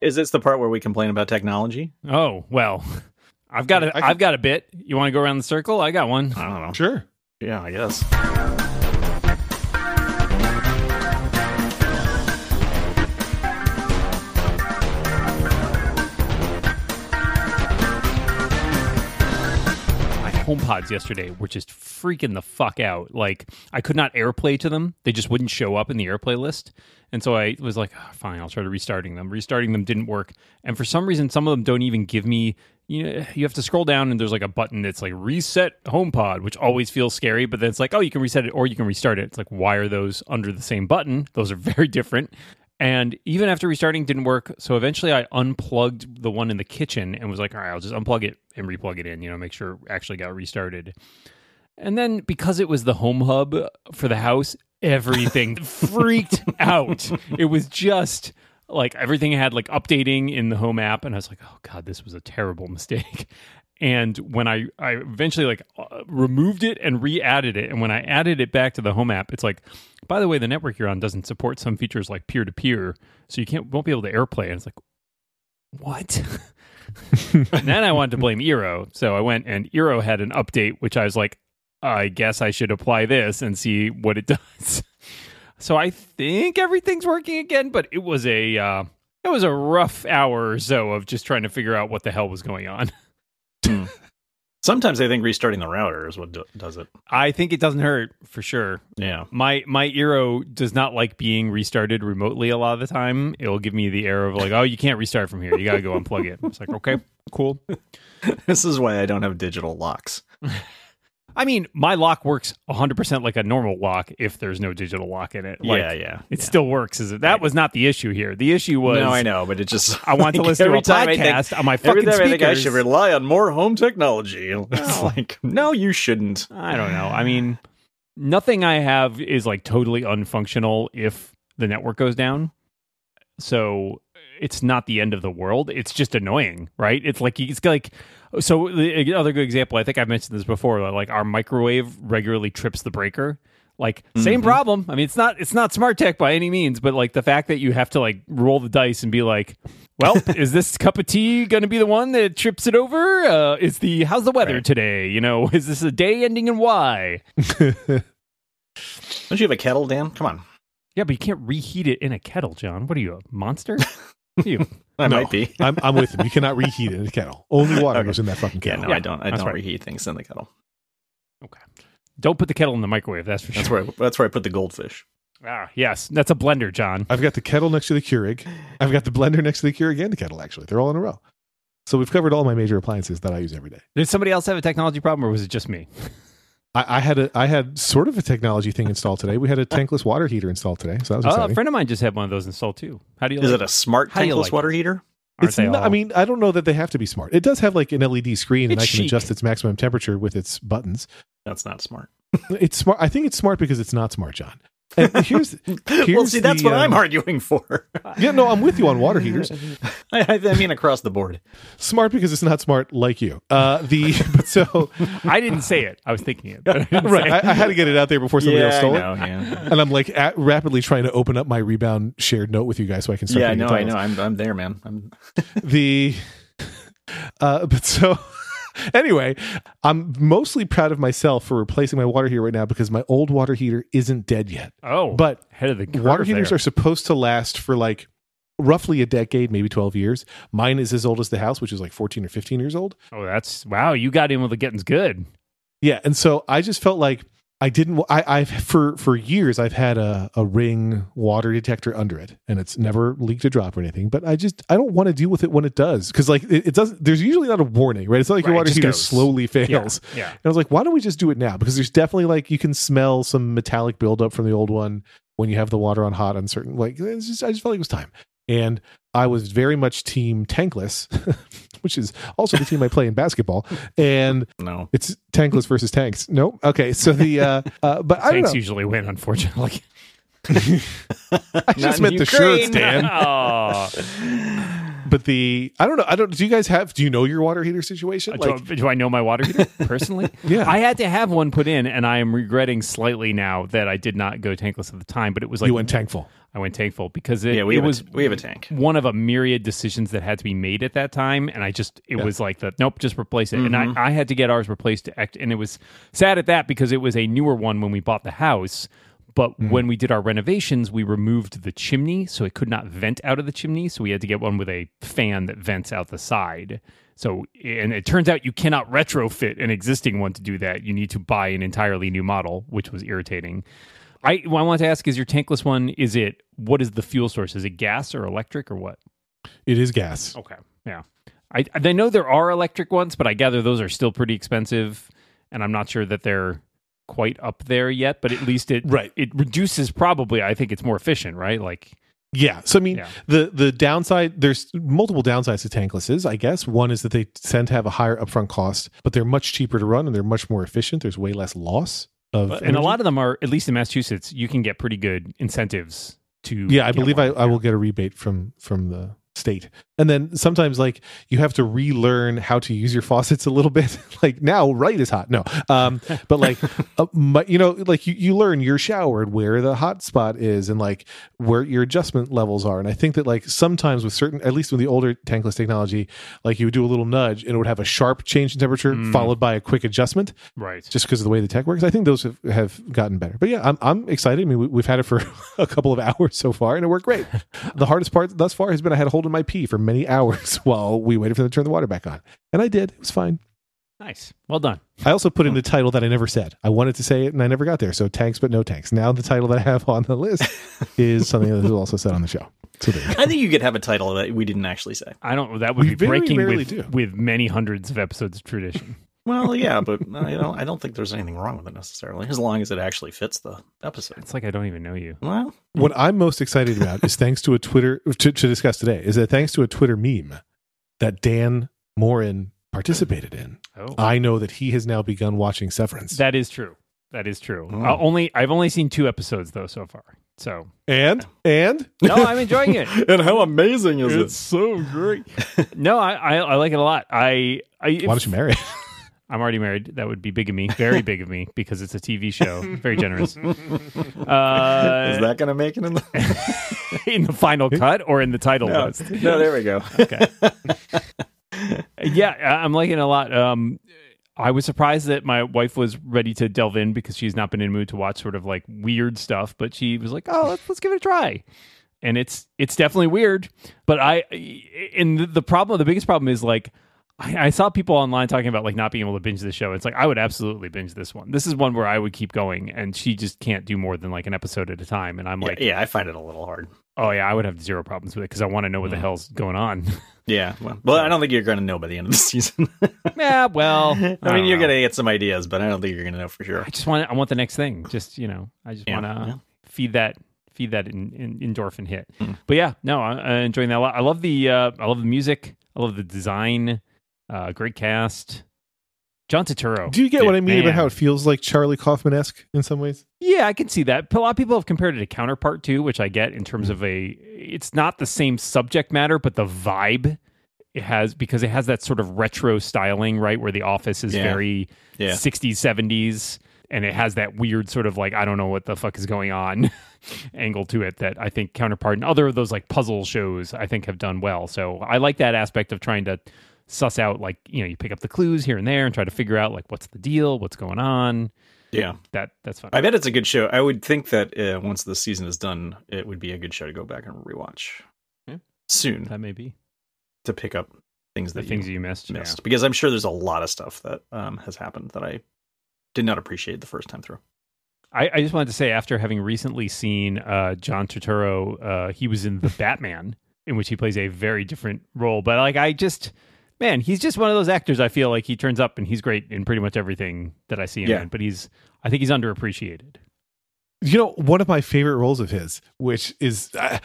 Is this the part where we complain about technology? Oh well, I've got a I I've got a bit. You want to go around the circle? I got one. I don't know. Sure. Yeah, I guess. HomePods yesterday were just freaking the fuck out. Like I could not AirPlay to them; they just wouldn't show up in the AirPlay list. And so I was like, "Ah, "Fine, I'll try to restarting them." Restarting them didn't work, and for some reason, some of them don't even give me. You know, you have to scroll down, and there's like a button that's like reset HomePod, which always feels scary. But then it's like, oh, you can reset it or you can restart it. It's like, why are those under the same button? Those are very different. And even after restarting didn't work, so eventually I unplugged the one in the kitchen and was like, all right, I'll just unplug it and replug it in, you know, make sure it actually got restarted. And then because it was the home hub for the house, everything freaked out. It was just like everything had like updating in the home app and I was like, "Oh god, this was a terrible mistake." And when I I eventually like uh, removed it and re-added it and when I added it back to the home app, it's like, "By the way, the network you're on doesn't support some features like peer-to-peer, so you can't won't be able to AirPlay." And it's like, "What?" and then I wanted to blame Eero. So I went and Eero had an update, which I was like, I guess I should apply this and see what it does. so I think everything's working again, but it was a uh, it was a rough hour or so of just trying to figure out what the hell was going on. Hmm. Sometimes I think restarting the router is what do- does it. I think it doesn't hurt for sure. Yeah. My my Eero does not like being restarted remotely a lot of the time. It'll give me the error of like, oh, you can't restart from here. You got to go unplug it. It's like, okay, cool. This is why I don't have digital locks. I mean, my lock works 100% like a normal lock if there's no digital lock in it. Like, yeah, yeah. It yeah. still works. Is it? That was not the issue here. The issue was No, I know, but it just I want to listen to every a time I think- on my Every fucking time I think I should rely on more home technology. It's like, no, you shouldn't. I don't know. I mean, nothing I have is like totally unfunctional if the network goes down. So it's not the end of the world. It's just annoying, right? It's like it's like so. The other good example, I think I've mentioned this before. Like our microwave regularly trips the breaker. Like same Mhm. problem. I mean, it's not it's not smart tech by any means, but like the fact that you have to like roll the dice and be like, well, is this cup of tea going to be the one that trips it over? Uh, is the how's the weather Right. today? You know, is this a day ending in Y? Don't you have a kettle, Dan? Come on. Yeah, but you can't reheat it in a kettle, John. What are you, a monster? You? I No. might be. I'm, I'm with him. You cannot reheat it in a kettle. Only water Okay. goes in that fucking Yeah, kettle. no, I don't. I that's don't right. reheat things in the kettle. Okay. Don't put the kettle in the microwave. That's for That's sure. where I, that's where I put the goldfish. Ah, yes, that's a blender, John. I've got the kettle next to the Keurig. I've got the blender next to the Keurig and the kettle, actually. They're all in a row. So we've covered all my major appliances that I use every day. Did somebody else have a technology problem, or was it just me? I, I had a I had sort of a technology thing installed today. We had a tankless water heater installed today, so that was Uh, a friend of mine just had one of those installed too. How do you? Is like it a smart How do you tankless like water heater? Aren't it's they not, I mean, I don't know that they have to be smart. It does have like an LED screen, and I can chic. adjust its maximum temperature with its buttons. That's not smart. It's smart. I think it's smart because it's not smart, John. And here's well, see, that's the, what I'm um, arguing for. yeah, no, I'm with you on water heaters. I, I I mean, across the board. Smart because it's not smart like you. Uh, the but so I didn't say it. I was thinking it. I right, say I. I had to get it out there before somebody else stole I it. Yeah, And I'm like at, rapidly trying to open up my rebound shared note with you guys so I can start. yeah, I getting know. I know. I'm I'm there, man. I'm the uh but so anyway i'm mostly proud of myself for replacing my water heater right now because my old water heater isn't dead yet Oh, but head of the water heaters there. are supposed to last for like roughly a decade maybe 12 years mine is as old as the house which is like 14 or 15 years old Oh, that's wow. You got in with the getting's good. yeah and so i just felt like i didn't i i've for for years i've had a, a ring water detector under it and it's never leaked a drop or anything but i just i don't want to deal with it when it does because like it, it doesn't there's usually not a warning right it's not like your Right, it water heater goes. slowly Yeah, fails yeah. and I was like, why don't we just do it now? Because there's definitely like you can smell some metallic buildup from the old one when you have the water on hot on certain like it's just I just felt like it was time. And I was very much team tankless, which is also the team I play in basketball. And no. it's tankless versus tanks. No, okay. So the uh, uh but I don't Tanks know. usually win, unfortunately. I just in meant the shirts, Dan. oh, But the I don't know. I don't. Do you guys have? Do you know your water heater situation? do, Like, do I know my water heater personally? yeah, I had to have one put in, and I am regretting slightly now that I did not go tankless at the time. But it was like you went tankful. I went tankful because it, yeah, we it was a, we have a tank. one of a myriad decisions that had to be made at that time and i just it Yeah. was like the nope just replace it and Mhm. I, I had to get ours replaced to act and it was sad at that because it was a newer one when we bought the house but Mhm. when we did our renovations we removed the chimney so it could not vent out of the chimney so we had to get one with a fan that vents out the side so and it turns out you cannot retrofit an existing one to do that you need to buy an entirely new model which was irritating I, what I want to ask is your tankless one. Is it what is the fuel source? Is it gas or electric or what? It is gas. Okay, yeah. I I know there are electric ones, but I gather those are still pretty expensive, and I'm not sure that they're quite up there yet. But at least it Right. it reduces probably. I think it's more efficient, right? Like Yeah. So I mean, Yeah. the the downside there's multiple downsides to tanklesses. I guess one is that they tend to have a higher upfront cost, but they're much cheaper to run and they're much more efficient. There's way less loss of and a lot of them are at least in Massachusetts. You can get pretty good incentives to. Yeah, I believe I. I will get a rebate from from the state. And then sometimes like you have to relearn how to use your faucets a little bit. like now right is hot. No. Um but like uh, my, you know like you, you learn your shower and where the hot spot is and like where your adjustment levels are. And I think that like sometimes with certain at least with the older tankless technology like you would do a little nudge and it would have a sharp change in temperature Mm. followed by a quick adjustment right. just because of the way the tech works. I think those have, have gotten better. But yeah, I'm I'm excited. I mean, we, we've had it for a couple of hours so far, and it worked great. the hardest part thus far has been I had to hold in my pee for many hours while we waited for them to turn the water back on, and I did. It was fine. Nice. Well done. I also put in the title that I never said. I wanted to say it, and I never got there. So tanks, but no tanks. Now the title that I have on the list is something that was also said on the show. So there you go. I think you could have a title that we didn't actually say. I don't. That would We be breaking with do. with many hundreds of episodes of tradition. Well, yeah, but uh, you know, I don't think there's anything wrong with it necessarily, as long as it actually fits the episode. It's like I don't even know you. Well, What I'm most excited about is thanks to a Twitter to, to discuss today is that thanks to a Twitter meme that Dan Moren participated in. Oh, I know that he has now begun watching Severance. that is true. That is true. Oh. Uh, only I've only seen two episodes though so far. So and and no, I'm enjoying it. and how amazing is it? It's so great. no, I, I I like it a lot. I I why don't you marry? I'm already married. That would be big of me, very big of me, because it's a TV show. Very generous. Uh, is that going to make it in the? in the final cut or in the title No, list? no, there we go. Okay. yeah, I- I'm liking it a lot. Um, I was surprised that my wife was ready to delve in because she's not been in the mood to watch sort of like weird stuff, but she was like, "Oh, let's let's give it a try." And it's it's definitely weird, but I and the, the problem, the biggest problem is like I, I saw people online talking about like not being able to binge the show. It's like I would absolutely binge this one. This is one where I would keep going, and she just can't do more than like an episode at a time. And I'm like, yeah, I find it a little hard. oh yeah, I would have zero problems with it because I want to know what the Mm. hell's going on. Yeah, well, well, I don't think you're going to know by the end of the season. yeah, well, I mean, you're going to get some ideas, but I don't think you're going to know for sure. I just want I want the next thing. Just you know, I just Yeah, want to yeah. feed that feed that in, in, endorphin hit. Mm. But yeah, no, I, I'm enjoying that a lot. I love the uh, I love the music. I love the design. Uh, great cast. John Turturro. Do you get what I mean Man. about how it feels like Charlie Kaufman esque in some ways? Yeah, I can see that. A lot of people have compared it to Counterpart too, which I get in terms of a. It's not the same subject matter, but the vibe it has because it has that sort of retro styling, right, where the office is Yeah. very Yeah. 60s, 70s, and it has that weird sort of like I don't know what the fuck is going on angle to it that I think Counterpart and other of those like puzzle shows I think have done well. So I like that aspect of trying to suss out like you know you pick up the clues here and there and try to figure out like what's the deal, what's going on. Yeah. That that's fun. I bet it's a good show. I would think that uh, once the season is done, it would be a good show to go back and rewatch Yeah. soon that may be to pick up things the that things you you missed. yeah. missed. Because I'm sure there's a lot of stuff that um, has happened that I did not appreciate the first time through. I, I just wanted to say, after having recently seen uh, John Turturro, uh, he was in The Batman, in which he plays a very different role. But like, I just, man, he's just one of those actors. I feel like he turns up and he's great in pretty much everything that I see him Yeah. in. But he's, I think he's underappreciated. You know, one of my favorite roles of his, which is. Uh,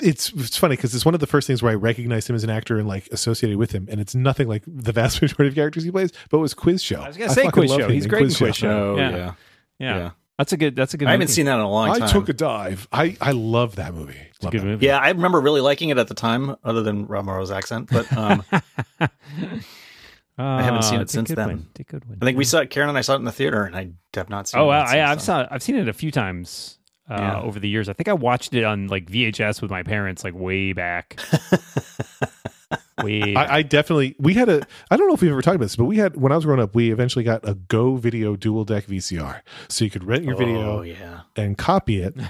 it's it's funny because it's one of the first things where I recognized him as an actor and like associated with him, and it's nothing like the vast majority of characters he plays. But it was Quiz Show. I was gonna say fucking Quiz Show. He's great in Quiz Show. Oh Yeah. yeah, Yeah, that's a good. That's a good. I haven't movie. seen that in a long time. I took a dive. I I love that movie. It's a good that. movie. yeah, I remember really liking it at the time, other than Rob Morrow's accent. But um, I haven't seen it since then. Dick Goodwin. I think we saw it. Karen and I saw it in the theater, and I have not seen. Oh, it wow. since I, I've then. saw. I've seen it a few times. uh, Yeah. over the years. I think I watched it on like VHS with my parents, like way back. way. back. I, I definitely we had a I don't know if we've ever talked about this, but we had when I was growing up, we eventually got a Go Video dual deck VCR, so you could rent your Oh video yeah. and copy it,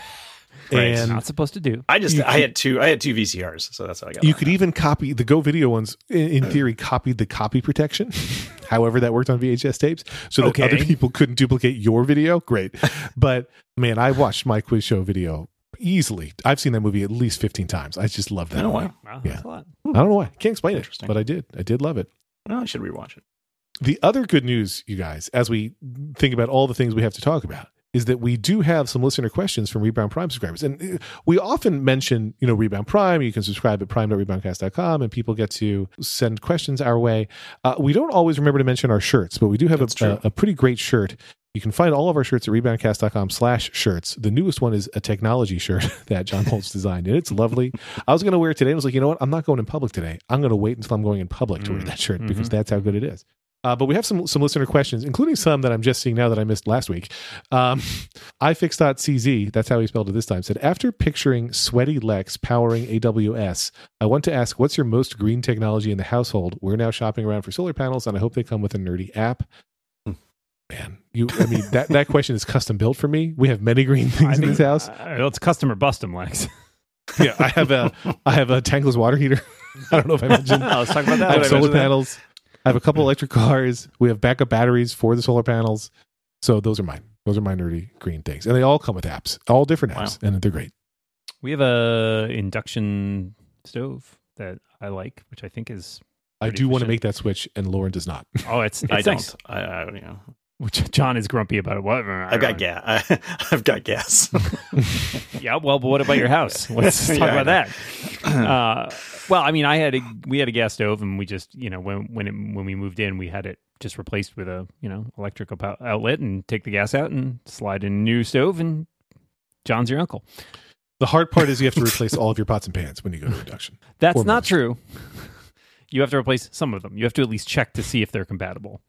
Right. and not supposed to do. I just You I could- had two I had two VCRs, so that's how I got. you mine. could even copy the Go Video ones. In, in theory, copied the copy protection. However, that worked on VHS tapes, so that Okay. other people couldn't duplicate your video. Great, but man, I watched my quiz show video easily. I've seen that movie at least fifteen times. I just love that. Oh, movie. wow. Wow, Yeah. that's a lot. I don't know why. Can't explain it, Interesting. but I did. I did love it. Well, I should rewatch it. The other good news, you guys, as we think about all the things we have to talk about, is that we do have some listener questions from Rebound Prime subscribers. And uh, we often mention, you know, Rebound Prime. You can subscribe at prime.reboundcast.com and people get to send questions our way. Uh, we don't always remember to mention our shirts, but we do have a, a, a pretty great shirt. You can find all of our shirts at reboundcast.com slash shirts. The newest one is a technology shirt that John Moltz designed, and it's lovely. I was going to wear it today. I was like, you know what? I'm not going in public today. I'm going to wait until I'm going in public to wear Mm. that shirt Mhm. because that's how good it is. Uh, but we have some some listener questions, including some that I'm just seeing now that I missed last week. Um, iFix.cz, that's how he spelled it this time, said, After picturing sweaty Lex powering AWS, I want to ask, what's your most green technology in the household? We're now shopping around for solar panels, and I hope they come with a nerdy app. Man, you, I mean, that, that question is custom built for me. We have many green I things in think- this house. uh, it's custom or bust 'em, Lex. Yeah, I have a, I have a tankless water heater. I don't know if I mentioned Oh, let's talk about I that. have I solar mention that? panels. I have a couple electric cars. We have backup batteries for the solar panels. So those are mine. Those are my nerdy green things, and they all come with apps, all different apps, and they're great. We have a induction stove that I like, which I think is I do want to make that switch, and Lauren does not. oh, it's, it's I nice. don't. I, I you know. Which John is grumpy about it. What? I've got gas. I've got gas. Yeah, well, but what about your house? Let's talk Yeah, about that. Uh, well, I mean, I had a we had a gas stove, and we just you know when when it, when we moved in, we had it just replaced with a you know electrical pow- outlet, and take the gas out and slide in a new stove, and John's your uncle. The hard part is you have to replace all of your pots and pans when you go to induction. That's Or not most. true. You have to replace some of them. You have to at least check to see if they're compatible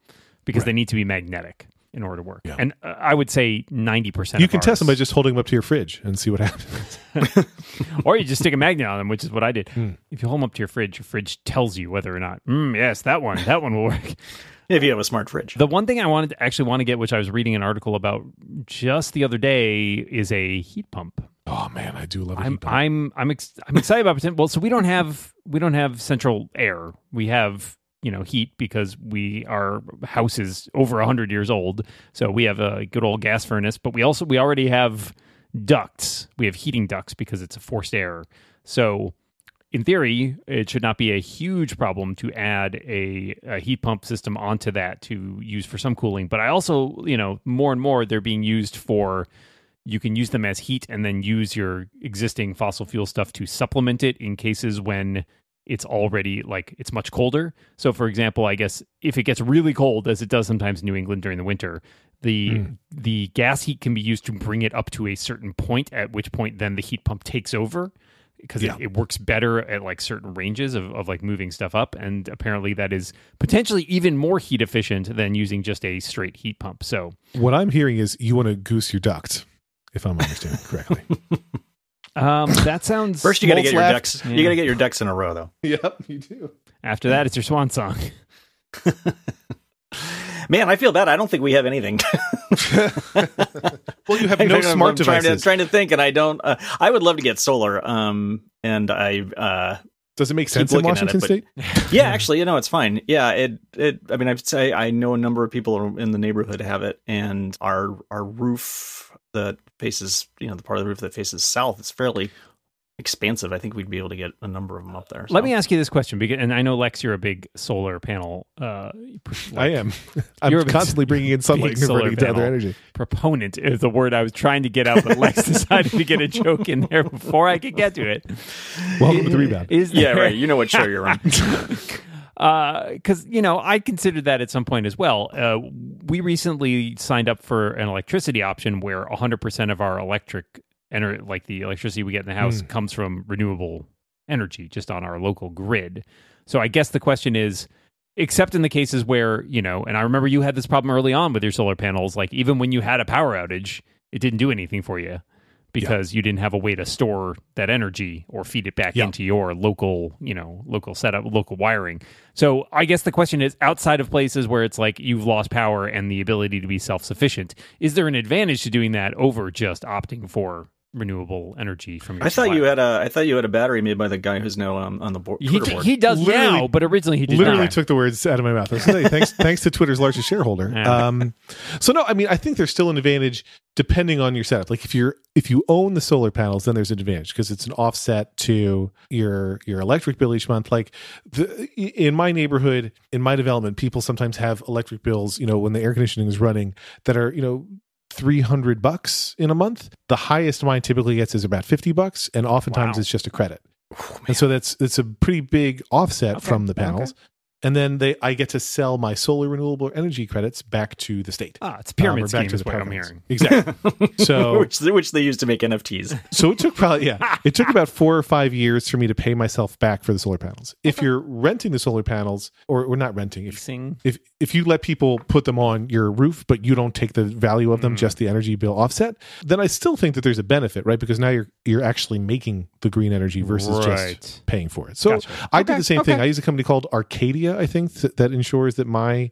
because they need to be magnetic in order to work. Yeah. And uh, I would say ninety percent. You can test them by just holding them up to your fridge and see what happens. or you just stick a magnet on them, which is what I did. Hmm. If you hold them up to your fridge, your fridge tells you whether or not. Mm, yes, that one, that one will work. if you have a smart fridge. The one thing I wanted to actually want to get, which I was reading an article about just the other day, is a heat pump. Oh man, I do love a I'm heat pump. I'm I'm ex- I'm excited about potent- well, so we don't have we don't have central air. We have you know heat because we our house is over hundred years old, so we have a good old gas furnace. But we also we already have ducts. We have heating ducts because it's a forced air. So in theory, it should not be a huge problem to add a, a heat pump system onto that to use for some cooling. But I also, you know, more and more they're being used for you can use them as heat and then use your existing fossil fuel stuff to supplement it in cases when it's already like it's much colder. So for example, I guess if it gets really cold as it does sometimes in New England during the winter, the Mm. the gas heat can be used to bring it up to a certain point at which point then the heat pump takes over because Yeah. it, it works better at like certain ranges of, of like moving stuff up and apparently that is potentially even more heat efficient than using just a straight heat pump so what I'm hearing is you want to goose your ducts, if I'm understanding correctly. um, that sounds First, you got to get your left. ducks. Yeah. You got to get your ducks in a row, though. yep, you do. after that it's your swan song Man, I feel bad. I don't think we have anything. Well, you have no fact, I'm- smart I'm trying to, trying to think, and I don't. Uh, I would love to get solar. Um, and I, uh, Does it make sense in looking at it, Washington State? yeah, actually, you know, it's fine. Yeah, it, it. I mean, I'd say I know a number of people in the neighborhood have it, and our our roof that faces, you know, the part of the roof that faces south is fairly expansive. I think we'd be able to get a number of them up there. let me ask you this question because and i know lex you're a big solar panel uh I am. I'm You're a big- constantly bringing in sunlight big solar converting to other energy. proponent is the word i was trying to get out but lex decided to get a joke in there before i could get to it Welcome to the rebound. is Yeah, right. You know what show you're on. Because you know I considered that at some point as well. Uh, we recently signed up for an electricity option where 100% of our electric ener- like the electricity we get in the house Hmm. comes from renewable energy just on our local grid. So I guess the question is except in the cases where, you know, and I remember you had this problem early on with your solar panels like even when you had a power outage, it didn't do anything for you because you didn't have a way to store that energy or feed it back Yeah. into your local, you know, local setup, local wiring. So I guess the question is outside of places where it's like you've lost power and the ability to be self-sufficient, is there an advantage to doing that over just opting for renewable energy from your I thought you had a I thought you had a battery made by the guy who's now um, on the board. he, Twitter board. he does Literally- now, but originally he did literally not. took the words out of my mouth. I was say, thanks, thanks to Twitter's largest shareholder. Yeah. Um, so no, I mean, I think there's still an advantage depending on your setup. Like if you're if you own the solar panels, then there's an advantage because it's an offset to your your electric bill each month. Like the, in my neighborhood, in my development, people sometimes have electric bills. You know, when the air conditioning is running, that are you know. 300 bucks in a month the highest mine typically gets is about 50 bucks and oftentimes Wow. it's just a credit Oh, and so that's it's a pretty big offset Okay, from the okay. Panels. And then they I get to sell my solar renewable energy credits back to the state. ah, it's a pyramid Um, or scheme back is the what I'm hearing. Exactly. So which which they use to make NFTs. so it took probably yeah, it took about 4 or 5 years for me to pay myself back for the solar panels. If you're renting the solar panels or or not renting, if Leasing. if if you let people put them on your roof but you don't take the value of them Mm. just the energy bill offset then i still think that there's a benefit right because now you're you're actually making the green energy versus Right. just paying for it so Gotcha. i did the same thing i use a company called arcadia i think th- that ensures that my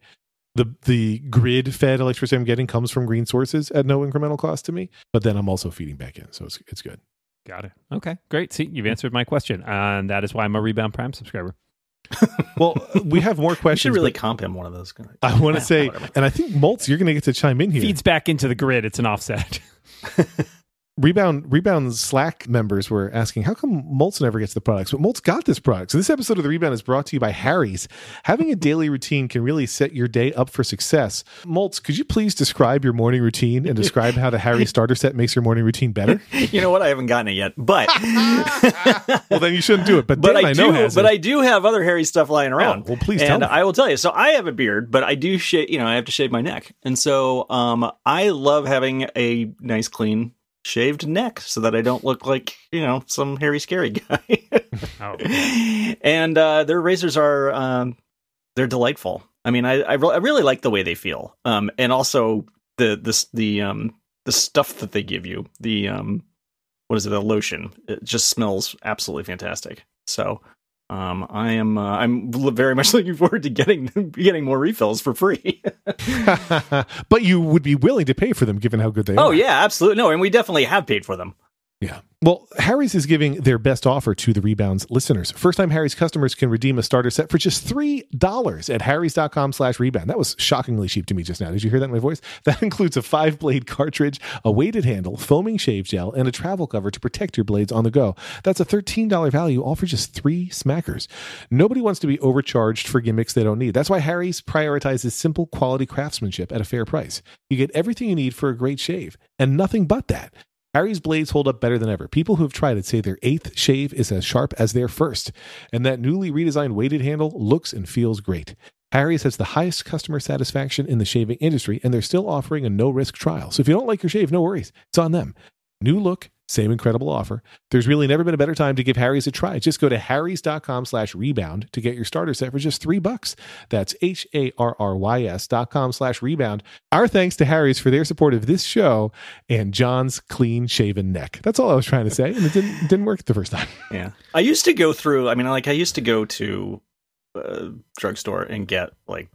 the the grid fed electricity i'm getting comes from green sources at no incremental cost to me but then i'm also feeding back in so it's, it's good Got it. Okay, great. See, you've answered my question, and that is why I'm a Rebound Prime subscriber. well we have more I should questions really comp him one of those. guys. i want to say and i think Moltz, you're going to get to chime in here Feeds back into the grid. It's an offset. Rebound Rebound Slack members were asking how come Moltz never gets the products, but Moltz got this product. So this episode of the Rebound is brought to you by Harry's. Having a daily routine can really set your day up for success. Moltz, could you please describe your morning routine and describe how the Harry starter set makes your morning routine better? you know what? I haven't gotten it yet, but well, then you shouldn't do it. But, but I, I, know do. has But. I do have other hairy stuff lying around. Oh, well, please and tell me. I will tell you. So I have a beard, but I do shave. You know, I have to shave my neck, and so um, I love having a nice, clean shaved neck so that I don't look like you know some hairy, scary guy. Oh. and uh, their razors are um, they're delightful. I mean, I I, re- I really like the way they feel, um, and also the this the um the stuff that they give you. The um, what is it? The lotion. It just smells absolutely fantastic. So. Um, I am. Uh, I'm very much looking forward to getting getting more refills for free. but you would be willing to pay for them given how good they oh are. Oh yeah, absolutely. No, and we definitely have paid for them. Yeah. Well, Harry's is giving their best offer to the Rebounds listeners. First time Harry's customers can redeem a starter set for just $3 at harrys.com slash rebound. That was shockingly cheap to me just now. Did you hear that in my voice? That includes a five blade cartridge, a weighted handle, foaming shave gel, and a travel cover to protect your blades on the go. That's a $13 value, all for just three smackers. Nobody wants to be overcharged for gimmicks they don't need. That's why Harry's prioritizes simple quality craftsmanship at a fair price. You get everything you need for a great shave, and nothing but that. Harry's blades hold up better than ever. People who have tried it say their eighth shave is as sharp as their first, and that newly redesigned weighted handle looks and feels great. Harry's has the highest customer satisfaction in the shaving industry, and they're still offering a no risk trial. So if you don't like your shave, no worries. It's on them. New look, same incredible offer. There's really never been a better time to give Harry's a try. Just go to harrys.com slash rebound to get your starter set for just three bucks. That's H-A-R-R-Y-S dot com slash rebound. Our thanks to Harry's for their support of this show and John's clean shaven neck. That's all I was trying to say, and it didn't didn't work the first time. Yeah, I used to go through. I mean, like I used to go to a drugstore and get like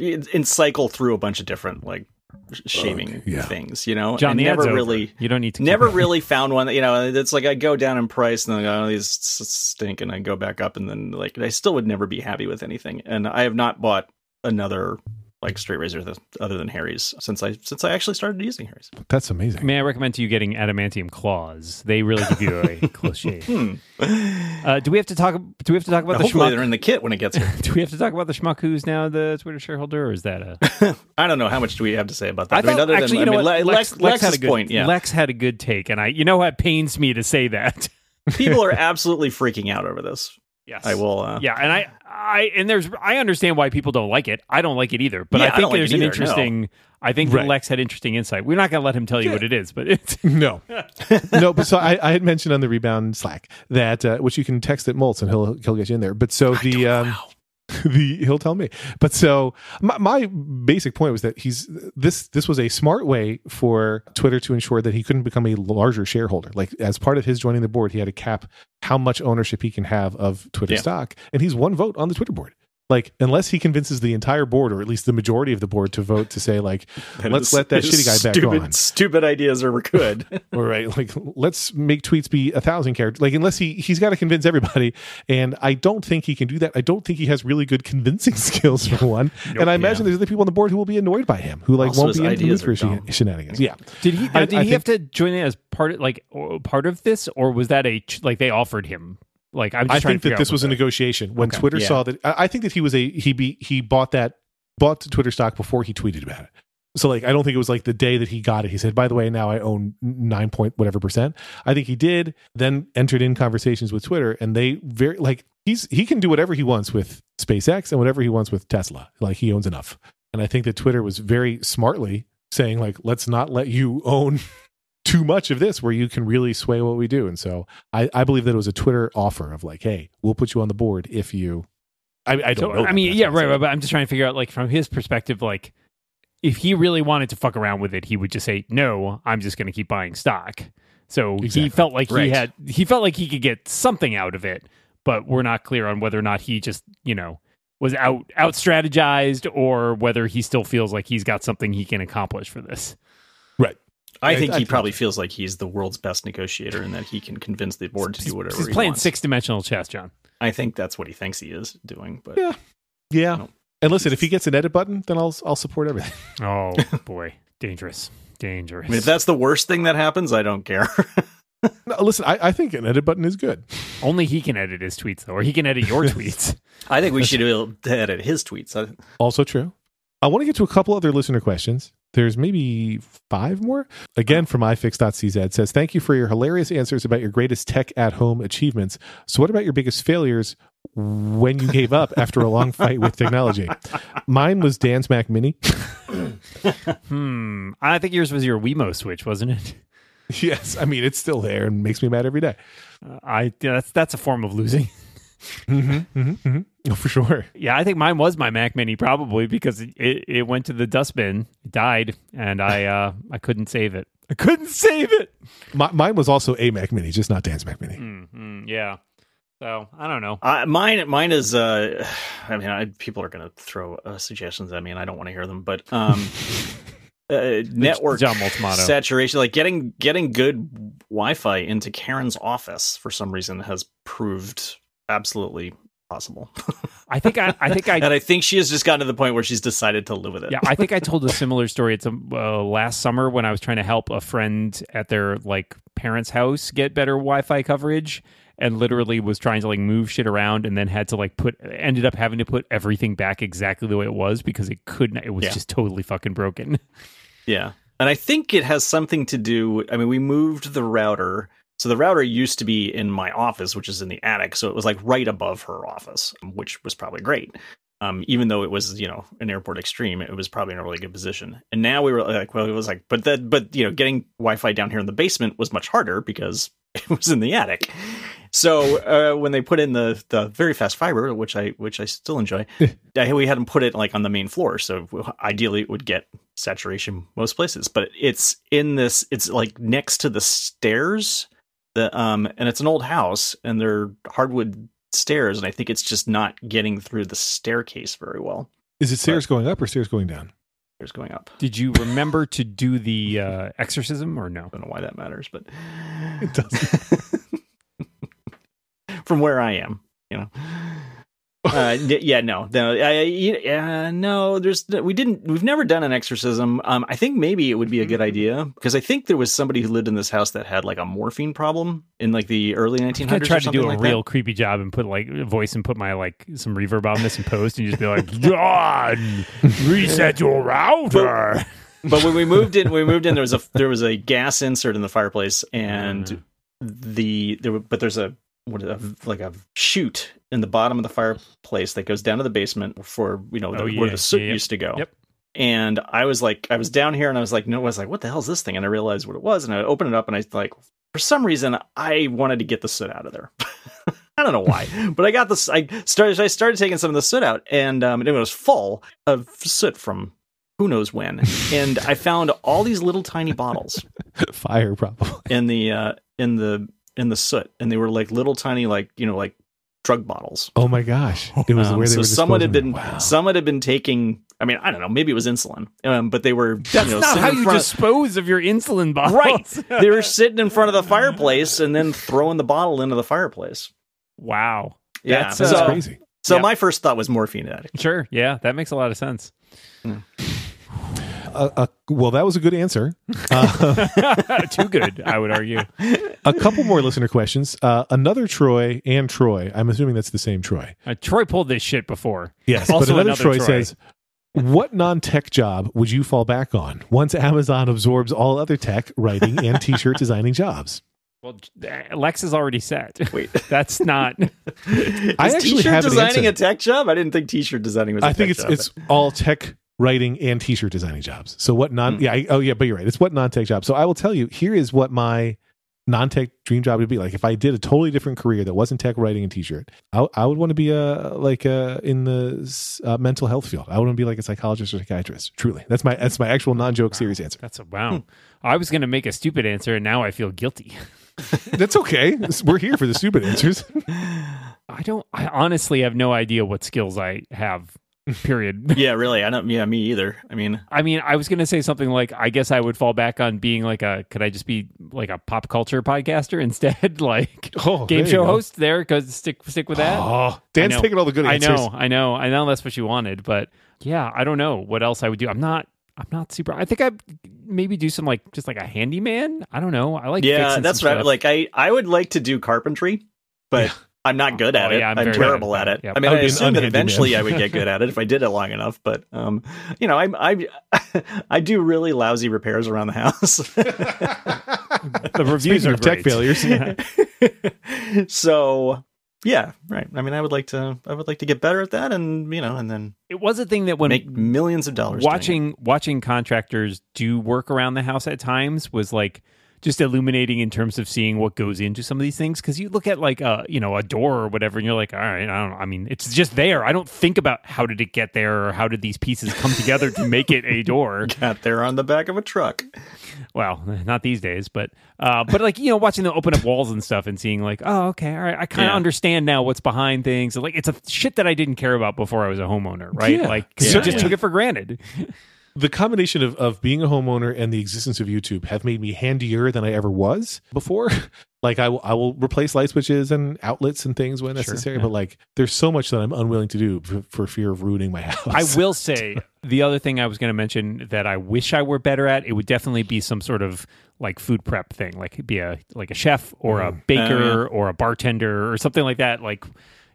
and cycle through a bunch of different like sh- shaving yeah. things. You know, John, and never ad's over. really. You don't need to. Never really found one. that, You know, it's like I go down in price and then I go, oh, these stink, and I go back up, and then like I still would never be happy with anything. And I have not bought another like straight razor th- other than Harry's since I since I actually started using Harry's. That's amazing. May I recommend to you getting adamantium claws? They really give you a close shave. Hmm. Uh, do we have to talk? Do we have to talk about the Hopefully, they're in the kit when it gets here. Do we have to talk about the schmuck who's now the Twitter shareholder, or is that a? I don't know how much do we have to say about that. I I, mean, thought other actually, than you know I mean, what? Lex, Lex, Lex had a good point, yeah, Lex had a good take, and I, you know, what pains me to say that. people are absolutely freaking out over this. Yes, I will. Uh, Yeah, and I, I, and there's, I understand why people don't like it. I don't like it either. But Yeah, I I think like there's an either, interesting. I think Right. that Lex had interesting insight. We're not going to let him tell you Yeah. what it is, but it's No, no. But so I, I had mentioned on the rebound Slack that uh, which you can text at Moltz and he'll he'll get you in there. But so the um, the he'll tell me. But so my, my basic point was that he's this this was a smart way for Twitter to ensure that he couldn't become a larger shareholder. Like as part of his joining the board, he had to cap how much ownership he can have of Twitter Yeah. stock, and he's one vote on the Twitter board. Like unless he convinces the entire board, or at least the majority of the board, to vote to say like, let's let that his shitty guy back stupid, on. Stupid ideas are good. All right, like let's make tweets be a thousand characters. Like unless he he's got to convince everybody, and I don't think he can do that. I don't think he has really good convincing skills for one. and I imagine there's other people on the board who will be annoyed by him, who like Also, won't his be into the ideas for shen- shenanigans. Yeah, Did he? I- did I he think- have to join in as part of, like part of this, or was that a like they offered him? Like I'm just I trying think to that this was a negotiation when Okay. Twitter Yeah. saw that. I I think that he was a he be he bought that bought the Twitter stock before he tweeted about it. So like I don't think it was like the day that he got it. He said, "By the way, now I own nine point whatever percent." I think he did. Then entered in conversations with Twitter, and they very like he's he can do whatever he wants with SpaceX and whatever he wants with Tesla. Like he owns enough. And I think that Twitter was very smartly saying like, "Let's not let you own." Too much of this where you can really sway what we do. And so I, I believe that it was a Twitter offer of like, hey, we'll put you on the board if you I, I don't So, know. I mean, yeah, right, right. But I'm just trying to figure out, like, from his perspective, like, if he really wanted to fuck around with it, he would just say, "No, I'm just going to keep buying stock." So Exactly. he felt like he had, he felt like he could get something out of it, but we're not clear on whether or not he just, you know, was out out strategized or whether he still feels like he's got something he can accomplish for this. I I- think I he think probably so. feels like he's the world's best negotiator and that he can convince the board to do whatever He's he playing six dimensional chess, John. I think that's what he thinks he is doing. But Yeah. Yeah. No. And listen, if he gets an edit button, then I'll I'll support everything. Oh boy, dangerous, dangerous. I mean, if that's the worst thing that happens, I don't care. No, listen, I, I think an edit button is good. Only he can edit his tweets, though, or he can edit your tweets. I think we should be able to edit his tweets. Also true. I want to get to a couple other listener questions. There's maybe five more. Again, from ifix.cz says, Thank you for your hilarious answers about your greatest tech at home achievements. So, what about your biggest failures when you gave up after a long fight with technology? Mine was Dan's Mac Mini. Hmm. I think yours was your Wemo switch, wasn't it? yes, I mean, it's still there and makes me mad every day. Uh, I yeah, that's that's a form of losing. Mm-hmm, mm-hmm, mm-hmm. Oh, for sure. Yeah, I think mine was my Mac Mini probably because it, it, it went to the dustbin, died, and I uh I couldn't save it. I couldn't save it. My, mine was also a Mac Mini, just not Dan's Mac Mini. Mm, yeah. So I don't know. I, mine, mine is. Uh, I mean, I, people are going to throw uh, suggestions at me, and I don't want to hear them. But um, uh, network saturation, like getting getting good Wi-Fi into Karen's office for some reason has proved absolutely possible. I think I I think I and I think she has just gotten to the point where she's decided to live with it. Yeah, I think I told a similar story. It's uh, last summer when I was trying to help a friend at their like parents' house get better Wi-Fi coverage, and literally was trying to like move shit around, and then had to like put ended up having to put everything back exactly the way it was because it couldn't. It was Yeah. just totally fucking broken. Yeah. And I think it has something to do. I mean, we moved the router. So the router used to be in my office, which is in the attic. So it was like right above her office, which was probably great. Um, even though it was, you know, an airport extreme, it was probably in a really good position. And now we were like, well, it was like, but that, but you know, getting Wi-Fi down here in the basement was much harder because it was in the attic. So uh, when they put in the the very fast fiber, which I which I still enjoy, I, we had them put it like on the main floor. So ideally, it would get saturation most places. But it's in this. It's like next to the stairs. The um, and it's an old house, and they're hardwood stairs, and I think it's just not getting through the staircase very well. Is it stairs going up or stairs going down? Stairs going up. Did you remember to do the uh, exorcism or no? I don't know why that matters, but It doesn't. from where I am, you know. Uh, yeah, no, no, I, yeah, no. There's we didn't. We've never done an exorcism. Um, I think maybe it would be a good idea because I think there was somebody who lived in this house that had like a morphine problem in like the early 1900s. I tried to do a like real That. creepy job and put like a voice and put my like some reverb on this and post and just be like, John, reset your router. But when we moved in, we moved in. There was a there was a gas insert in the fireplace, and Mm. the there. But there's a what it, like a chute in the bottom of the fireplace that goes down to the basement for you know the, Oh, where the soot yeah, used to go. Yep. And I was like, I was down here, and I was like, no, I was like, what the hell is this thing? And I realized what it was, and I opened it up, and I like, for some reason, I wanted to get the soot out of there. I don't know why, but I got this. I started. I started taking some of the soot out, and um, it was full of soot from who knows when. And I found all these little tiny bottles Fire, probably. in the uh, in the in the soot, and they were like little tiny, like you know, like drug bottles. Oh my gosh! It was Um, where they so were. someone had been. Wow. someone had been taking. I mean, I don't know. Maybe it was insulin, um, but they were. That's you know, not how you front dispose of your insulin bottles. Right. they were sitting in front of the fireplace and then throwing the bottle into the fireplace. wow. Yeah, That's, That's uh, crazy. So Yeah. my first thought was morphine addict. Sure. Yeah, that makes a lot of sense. Uh, uh, well, that was a good answer. Uh, Too good, I would argue. a couple more listener questions. Uh, another Troy and Troy. I'm assuming that's the same Troy. Uh, Troy pulled this shit before. Yes, Also but another, another Troy, Troy. says, "What non-tech job would you fall back on once Amazon absorbs all other tech, writing, and T-shirt designing jobs?" Well, Lex is already set. Wait. That's not. I Is actually t-shirt have designing answer. a tech job? I didn't think t-shirt designing was. I I think it's it's all tech writing and T-shirt designing jobs. So what non? Hmm. Yeah. I, oh yeah, but you're right. It's what non-tech job. So I will tell you. Here is what my non-tech dream job would be like if I did a totally different career that wasn't tech writing and T-shirt. I, I would want to be a like a in the uh, mental health field. I wouldn't be like a psychologist or psychiatrist. Truly, that's my that's my actual non-joke serious answer. That's a wow. I was going to make a stupid answer, and now I feel guilty. That's okay. We're here for the stupid answers. I don't. I honestly have no idea what skills I have. Period. Yeah, really. I don't. Yeah, me either. I mean, I mean, I was going to say something like, I guess I would fall back on being like a. Could I just be like a pop culture podcaster instead, like Oh, game show go. host? There, because stick stick with that. Oh, Dan's taking all the good answers. I know, I know, I know. That's what you wanted, but yeah, I don't know what else I would do. I'm not. I'm not super. I think I maybe do some like just like a handyman. I don't know. I like yeah, fixing that's right. stuff. like. I I would like to do carpentry, but I'm not good at Oh, it. yeah, I'm I'm, terrible bad at at it. it. Yep. I mean, I would I assume that eventually. I would get good at it if I did it long enough. But um, you know, I I I do really lousy repairs around the house. the reviews Speaking are of tech failures, Yeah. so yeah, right. I mean, I would like to I would like to get better at that, and you know, and then It was a thing that when make millions of dollars. watching watching contractors do work around the house at times was like just illuminating in terms of seeing what goes into some of these things. Because you look at like a you know a door or whatever and you're like all right i don't i mean it's just there. I don't think about how did it get there or how did these pieces come together to make it a door. Got there on the back of a truck. well not these days but uh but like you know watching them open up walls and stuff and seeing like oh okay all right i kind of Yeah. understand now what's behind things. Like it's a shit that i didn't care about before i was a homeowner right? Yeah. like Yeah, you just took it for granted the combination of, of being a homeowner and the existence of YouTube have made me handier than I ever was before. like I will, I will replace light switches and outlets and things when Sure, necessary, yeah. but like there's so much that I'm unwilling to do for, for fear of ruining my house. I will say the other thing I was going to mention that I wish I were better at. It would definitely be some sort of like food prep thing, like be a like a chef or a mm. baker uh. or a bartender or something like that. Like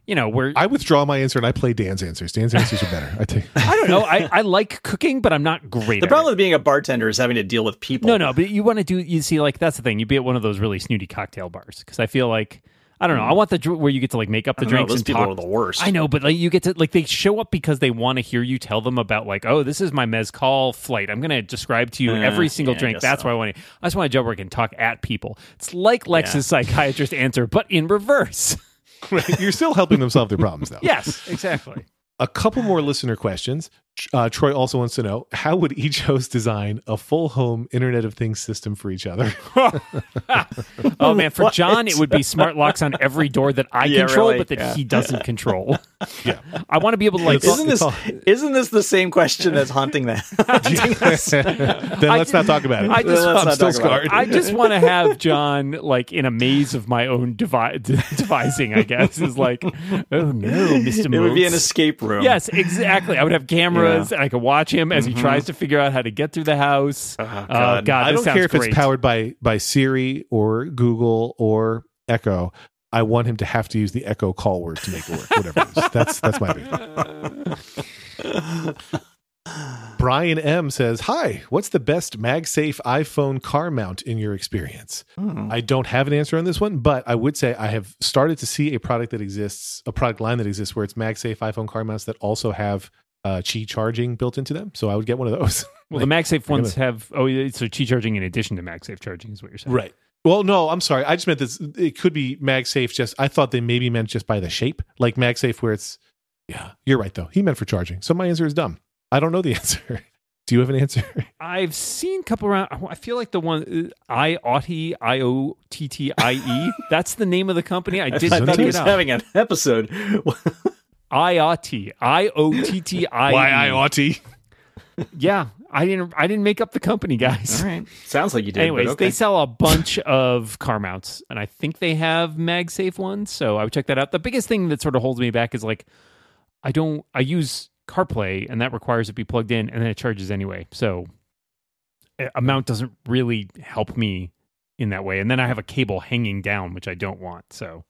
you know, where I, I withdraw my answer and I play Dan's answers. Dan's answers are better. I take. I don't know. I, I like cooking, but I'm not great. The at problem it. with being a bartender is having to deal with people. No, no, but you want to do. You see, like that's the thing. You be at one of those really snooty cocktail bars because I feel like I don't know. I want the dr- where you get to like make up the I don't know, drinks those and people talk. are the worst. I know, but like you get to like they show up because they want to hear you tell them about like, oh, this is my mezcal flight. I'm going to describe to you Uh, every single yeah, drink. That's so. why I want to. I just want to job where I can talk at people. It's like Lex's psychiatrist answer, but in reverse. You're still helping them solve their problems, though. yes, exactly. A couple more listener questions. Uh, Troy also wants to know how would each host design a full home Internet of Things system for each other? oh man, for What? John, it would be smart locks on every door that I Yeah, control, really, but that yeah. he doesn't control. yeah. I want to be able to like. Isn't this all- isn't this the same question as haunting that? then let's just- not talk about it. I just, I'm still talk about it. scarred. I just want to have John like in a maze of my own devi- devising. I guess is like, oh no, Mister. it would be an escape room. Yes, exactly. I would have cameras, and I could watch him as he Mhm. tries to figure out how to get through the house. Oh, God. God, I don't sounds care if great. it's powered by by Siri or Google or Echo. I want him to have to use the Echo call word to make it work. Whatever it is. That's that's my big. Brian M says, "Hi, what's the best MagSafe iPhone car mount in your experience?" Hmm. I don't have an answer on this one, but I would say I have started to see a product that exists, a product line that exists where it's MagSafe iPhone car mounts that also have uh, Qi charging built into them. So I would get one of those. Well, the MagSafe ones have oh, yeah, so Qi charging in addition to MagSafe charging is what you're saying, right. Well, no, I'm sorry. I just meant this. It could be MagSafe. Just I thought they maybe meant just by the shape, like MagSafe, where it's. Yeah, you're right though. He meant for charging. So my answer is dumb. I don't know the answer. Do you have an answer? I've seen a couple around. I feel like the one uh, iOttie I O T T I E. That's the name of the company. I did I thought he was out. having an episode. I O T I O T T I E. ought to. Yeah, I didn't. I didn't make up the company, guys. All right, sounds like you did. Anyways, but okay. they sell a bunch of car mounts, and I think they have MagSafe ones. So I would check that out. The biggest thing that sort of holds me back is like, I don't. I use CarPlay, and that requires it be plugged in, and then it charges anyway. So a mount doesn't really help me in that way. And then I have a cable hanging down, which I don't want. So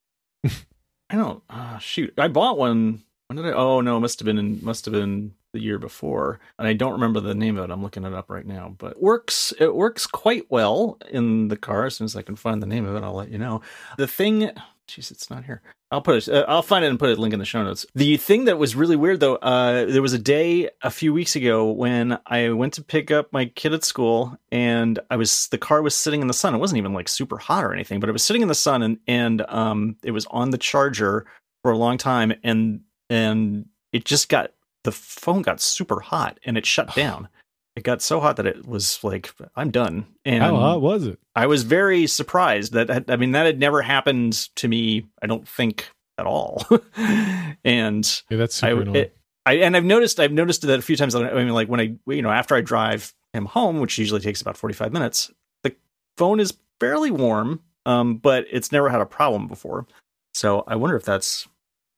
I don't. Uh, shoot, I bought one. When did I? Oh no, it must have been in, must have been the year before, and I don't remember the name of it. I'm looking it up right now, but it works. It works quite well in the car. As soon as I can find the name of it, I'll let you know. The thing. Jeez, it's not here. I'll put it. Uh, I'll find it and put a link in the show notes. The thing that was really weird though, uh, there was a day a few weeks ago when I went to pick up my kid at school, and I was the car was sitting in the sun. It wasn't even like super hot or anything, but it was sitting in the sun, and and um, it was on the charger for a long time, and and it just got the phone got super hot and it shut down. It got so hot that it was like, I'm done. And How hot was it? I was very surprised that I mean that had never happened to me. I don't think at all. and Yeah, that's I, super annoying. it, I and I've noticed I've noticed that a few times. I mean, like when I you know after I drive him home, which usually takes about forty five minutes, the phone is fairly warm, um, but it's never had a problem before. So I wonder if that's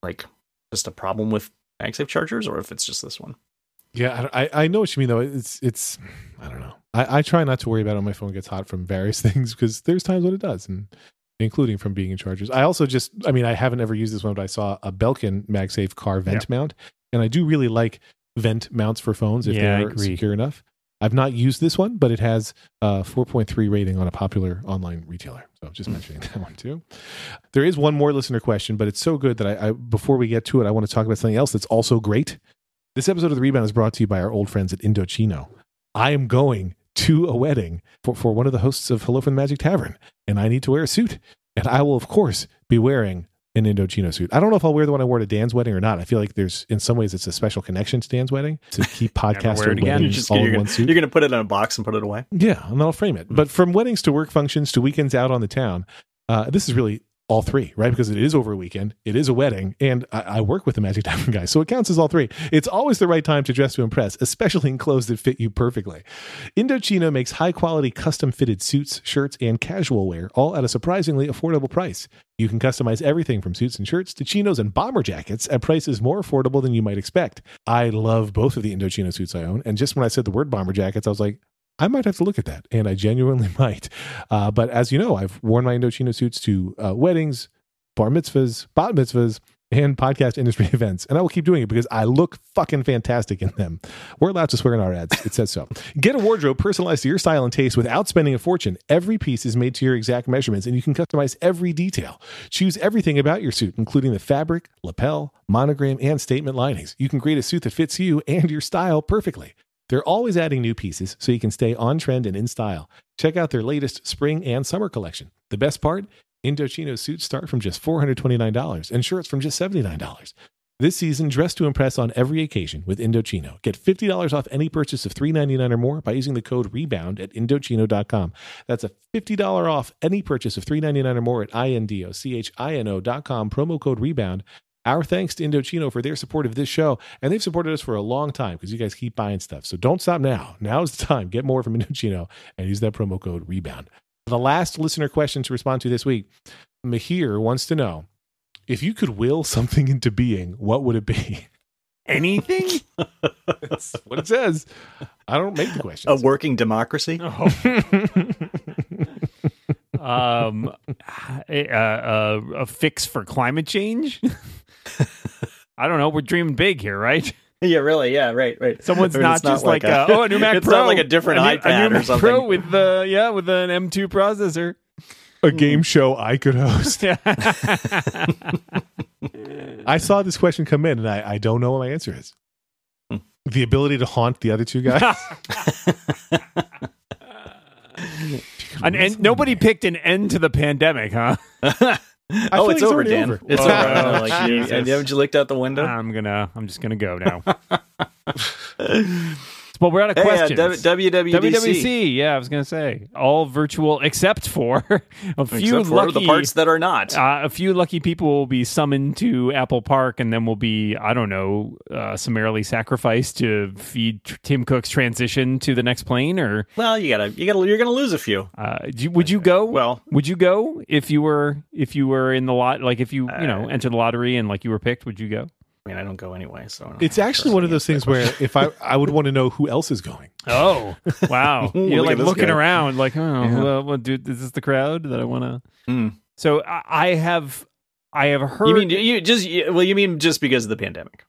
like just a problem with MagSafe chargers, or if it's just this one. Yeah, I, I I know what you mean though. It's it's I don't know. I, I try not to worry about it when my phone gets hot from various things because there's times when it does, and including from being in chargers. I also just I mean I haven't ever used this one, but I saw a Belkin MagSafe car vent mount, and I do really like vent mounts for phones if Yeah, they're secure enough. I've not used this one, but it has uh, a 4.3 rating on a popular online retailer. So just hmm. mentioning that one too. There is one more listener question, but it's so good that I, I before we get to it, I want to talk about something else that's also great. This episode of The Rebound is brought to you by our old friends at Indochino. I am going to a wedding for, for one of the hosts of Hello from the Magic Tavern, and I need to wear a suit. And I will, of course, be wearing an Indochino suit. I don't know if I'll wear the one I wore to Dan's wedding or not. I feel like there's, in some ways, it's a special connection to Dan's wedding to keep podcaster it again. You're just all you're in gonna, one suit. you're gonna put it in a box and put it away. Yeah, and then I'll frame it. But from weddings to work functions to weekends out on the town, uh, this is really all three, right? Because it is over a weekend, it is a wedding, and I, I work with the Magic Tavern guys, so it counts as all three. It's always the right time to dress to impress, especially in clothes that fit you perfectly. Indochino makes high quality custom fitted suits, shirts, and casual wear, all at a surprisingly affordable price. You can customize everything from suits and shirts to chinos and bomber jackets at prices more affordable than you might expect. I love both of the Indochino suits I own, and just when I said the word bomber jackets, I was like, I might have to look at that, and I genuinely might. Uh, but as you know, I've worn my Indochino suits to uh, weddings, bar mitzvahs, bat mitzvahs, and podcast industry events, and I will keep doing it because I look fucking fantastic in them. We're allowed to swear in our ads; it says so. Get a wardrobe personalized to your style and taste without spending a fortune. Every piece is made to your exact measurements, and you can customize every detail. Choose everything about your suit, including the fabric, lapel, monogram, and statement linings. You can create a suit that fits you and your style perfectly. They're always adding new pieces so you can stay on trend and in style. Check out their latest spring and summer collection. The best part? Indochino suits start from just $429 and shirts from just $79. This season, dress to impress on every occasion with Indochino. Get $50 off any purchase of 399 or more by using the code REBOUND at Indochino.com. That's a $50 off any purchase of 399 or more at I-N-D-O-C-H-I-N-O.com, promo code REBOUND. Our thanks to Indochino for their support of this show, and they've supported us for a long time because you guys keep buying stuff. So don't stop now. Now is the time. Get more from Indochino and use that promo code REBOUND. The last listener question to respond to this week Mahir wants to know if you could will something into being, what would it be? anything? That's what it says. I don't make the question. A working democracy. Oh. um, a, a, a fix for climate change. I don't know. We're dreaming big here, right? Yeah, really. Yeah, right, right. Someone's I mean, not it's just like, a, uh, oh, a new Mac it's Pro, not like a different a new, iPad a new or Mac something. Pro with the yeah with an M2 processor. a game show I could host. I saw this question come in and I, I don't know what my answer is. Hmm. The ability to haunt the other two guys. An end, nobody picked an end to the pandemic, huh? Oh, it's over, Dan. over. It's Oh, over. Oh, like, you, Jesus. haven't you looked out the window? I'm gonna. I'm just gonna go now. well, we're out of hey, uh, questions. w- WWDC. WWC, yeah, I was gonna say all virtual except for a few Except lucky the parts that are not. Uh, a few lucky people will be summoned to Apple Park, and then will be, I don't know, uh, summarily sacrificed to feed Tim Cook's transition to the next plane. Or well, you gotta, you gotta, you're gonna lose a few. uh, you- would you go? Well, would you go if you were if you were in the lot? Like if you you know Uh, entered the lottery and like you were picked, would you go? I mean, I don't go anyway, so It's actually one of those things where if I I would want to know who else is going. Oh wow! You're look like at this looking guy. around, like, oh, Yeah. well, well, dude, is this the crowd that I want to? Hmm. So I, I have, I have heard. You mean you just? you- Well, you mean just because of the pandemic?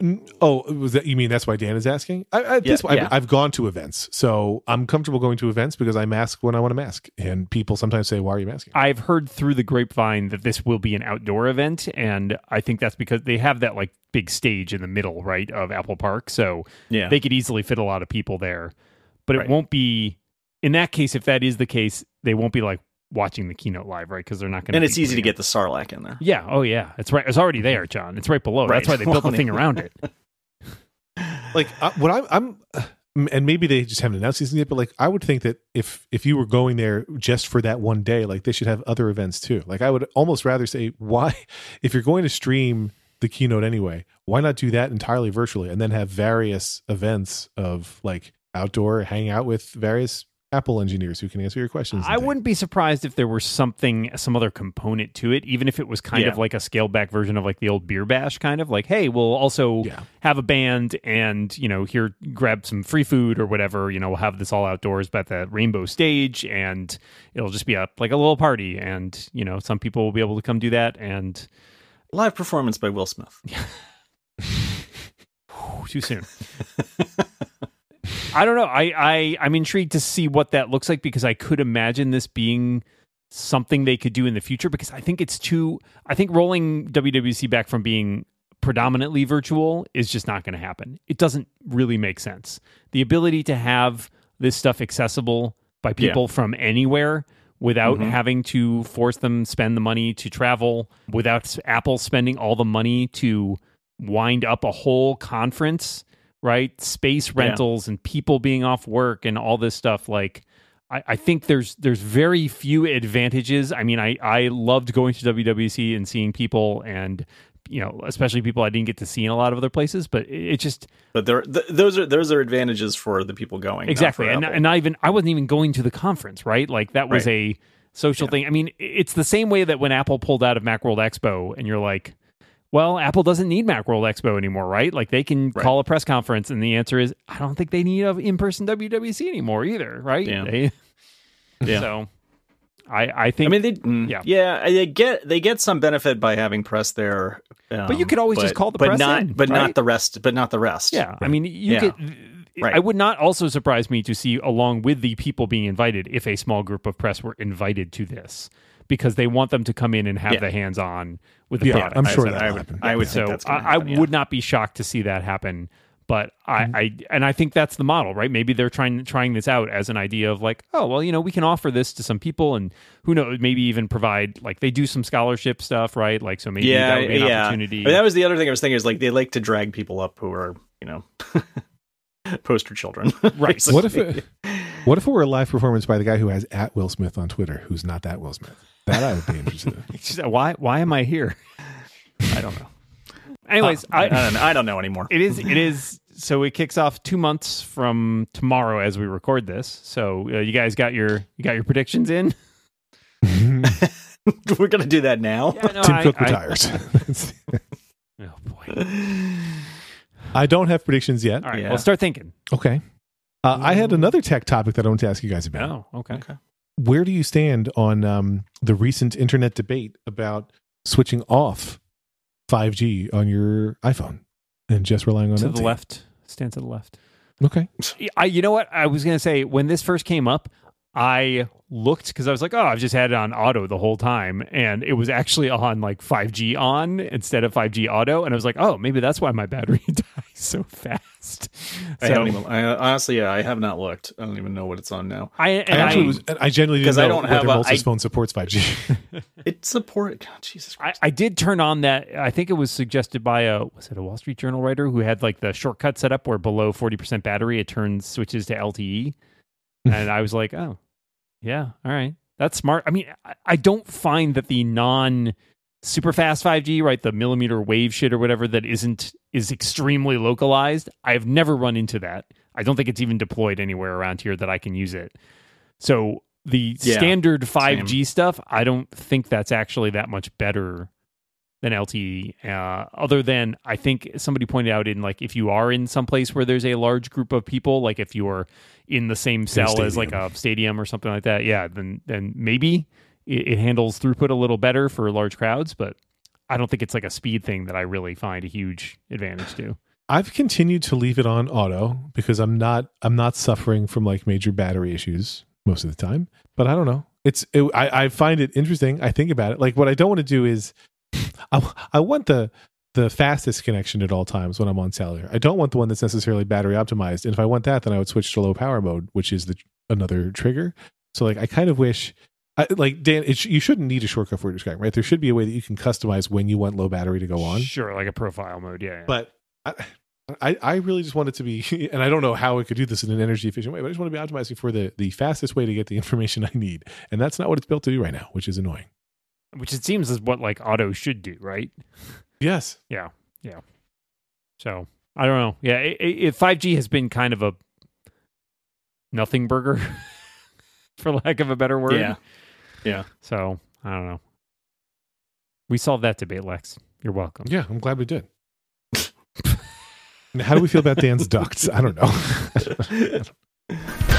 N- Oh, was that you mean that's why Dan is asking? I, I, this, Yeah, I've. I've gone to events, so I'm comfortable going to events because I mask when I want to mask, and people sometimes say, "Why are you masking?" I've heard through the grapevine that this will be an outdoor event, and I think that's because they have that like big stage in the middle, right, of Apple Park, so Yeah. they could easily fit a lot of people there. But it Right. won't be. In that case, if that is the case, they won't be like watching the keynote live, right? Because they're not going. to. and it's easy to get the Sarlacc in there. Yeah. Oh, yeah. It's right. It's already there, John. It's right below. Right. That's why they built the thing around it. like uh, what I'm, I'm, uh, and maybe they just haven't announced these yet, but like I would think that if if you were going there just for that one day, like they should have other events too. Like I would almost rather say, why, if you're going to stream the keynote anyway, why not do that entirely virtually and then have various events of like outdoor, hang out with various Apple engineers who can answer your questions. I wouldn't be surprised if there was something, some other component to it, even if it was kind Yeah. of like a scaled back version of like the old beer bash, kind of like, hey, we'll also Yeah. have a band and, you know, here, grab some free food or whatever. You know, we'll have this all outdoors, but the rainbow stage and it'll just be a, like a little party. And, you know, some people will be able to come do that. And Live performance by Will Smith. too soon. I don't know. I, I I'm intrigued to see what that looks like because I could imagine this being something they could do in the future because I think it's too I think rolling WWDC back from being predominantly virtual is just not going to happen. It doesn't really make sense. The ability to have this stuff accessible by people from anywhere without Mhm. having to force them spend the money to travel, without Apple spending all the money to wind up a whole conference, right? Space rentals and people being off work and all this stuff. Like, I, I think there's there's very few advantages. I mean, I I loved going to WWDC and seeing people and you know, especially people I didn't get to see in a lot of other places. But it, it just But there, th- those are those are advantages for the people going. exactly, for and Apple. and not even I wasn't even going to the conference, right? Like that was a social thing. I mean, it's the same way that when Apple pulled out of Macworld Expo, and you're like. Well, Apple doesn't need Macworld Expo anymore, right? Like they can Right. call a press conference, and the answer is, I don't think they need a in-person WWDC anymore either, right? Yeah. They- Yeah. So, I I think I mean, they mm, Yeah. yeah, they get they get some benefit by having press there. um, But you could always just call the but press not, in, but right? not the rest. But not the rest. Yeah, I mean, you Yeah. could. Right. I would not also surprise me to see, along with the people being invited, if a small group of press were invited to this because they want them to come in and have Yeah. the hands on with the Yeah, product. I'm sure would- that'll I would, happen. I would think so that's I, happen, I yeah. would not be shocked to see that happen. But I, Mm-hmm. I and I think that's the model, right? Maybe they're trying trying this out as an idea of like, oh well, you know, we can offer this to some people, and who knows, maybe even provide like they do some scholarship stuff, right? Like so maybe yeah, that would be an yeah. opportunity. I mean, that was the other thing I was thinking is like they like to drag people up who are you know poster children. Right. basically. What if it, what if it were a live performance by the guy who has at Will Smith on Twitter, who's not that Will Smith? That I would be interested in. It's just, why why am I here? I don't know. Anyways, I, I, don't know. I don't know anymore. it is it is so it kicks off two months from tomorrow as we record this. So uh, you guys got your you got your predictions in. We're gonna do that now. no, Tim I- Cook I- retires. oh boy! I don't have predictions yet. All right, Yeah. well, start thinking. Okay. Uh, I had another tech topic that I want to ask you guys about. Oh, okay. Okay. Where do you stand on um, the recent internet debate about switching off 5G on your iPhone and just relying on To the left, stand to the left. Okay. I, you know what? I was going to say when this first came up, I looked because I was like, oh, I've just had it on auto the whole time. And it was actually on like 5G on instead of 5G auto. And I was like, oh, maybe that's why my battery died. so fast. I So haven't even. I, honestly, yeah, I have not looked. I don't even know what it's on now. I, I actually I, was. I genuinely 'Cause didn't I don't have whether a- Moltz's I- phone supports 5G. It support. God, Jesus I, Christ. I did turn on that. I think it was suggested by a was it a Wall Street Journal writer who had like the shortcut set up where below forty percent battery it turns switches to LTE, and I was like, oh, yeah, all right, that's smart. I mean, I, I don't find that the non super fast 5G, right, the millimeter wave shit or whatever that isn't is extremely localized. I've never run into that. I don't think it's even deployed anywhere around here that I can use it. So the Yeah, standard 5G stuff, I don't think that's actually that much better than LTE. Uh, other than I think somebody pointed out in like if you are in some place where there's a large group of people, like if you're in the same cell as like a stadium or something like that, yeah, then then maybe it, it handles throughput a little better for large crowds, but I don't think it's like a speed thing that I really find a huge advantage to. I've continued to leave it on auto because I'm not I'm not suffering from like major battery issues most of the time. But I don't know. It's it, I I find it interesting. I think about it. Like what I don't want to do is I I want the the fastest connection at all times when I'm on cellular. I don't want the one that's necessarily battery optimized. And if I want that, then I would switch to low power mode, which is the another trigger. So like I kind of wish. I, like Dan, it sh- you shouldn't need a shortcut for you're describing, right? There should be a way that you can customize when you want low battery to go on. Sure, like a profile mode, yeah. yeah. But I, I, I really just want it to be, and I don't know how it could do this in an energy efficient way, but I just want to be optimizing for the, the fastest way to get the information I need. And that's not what it's built to do right now, which is annoying. Which it seems is what like auto should do, right? Yes. Yeah, yeah. So I don't know. Yeah, if five G has been kind of a nothing burger, for lack of a better word. Yeah. Yeah. So I don't know. We solved that debate, Lex. You're welcome. Yeah, I'm glad we did. How do we feel about Dan's ducts? I don't know.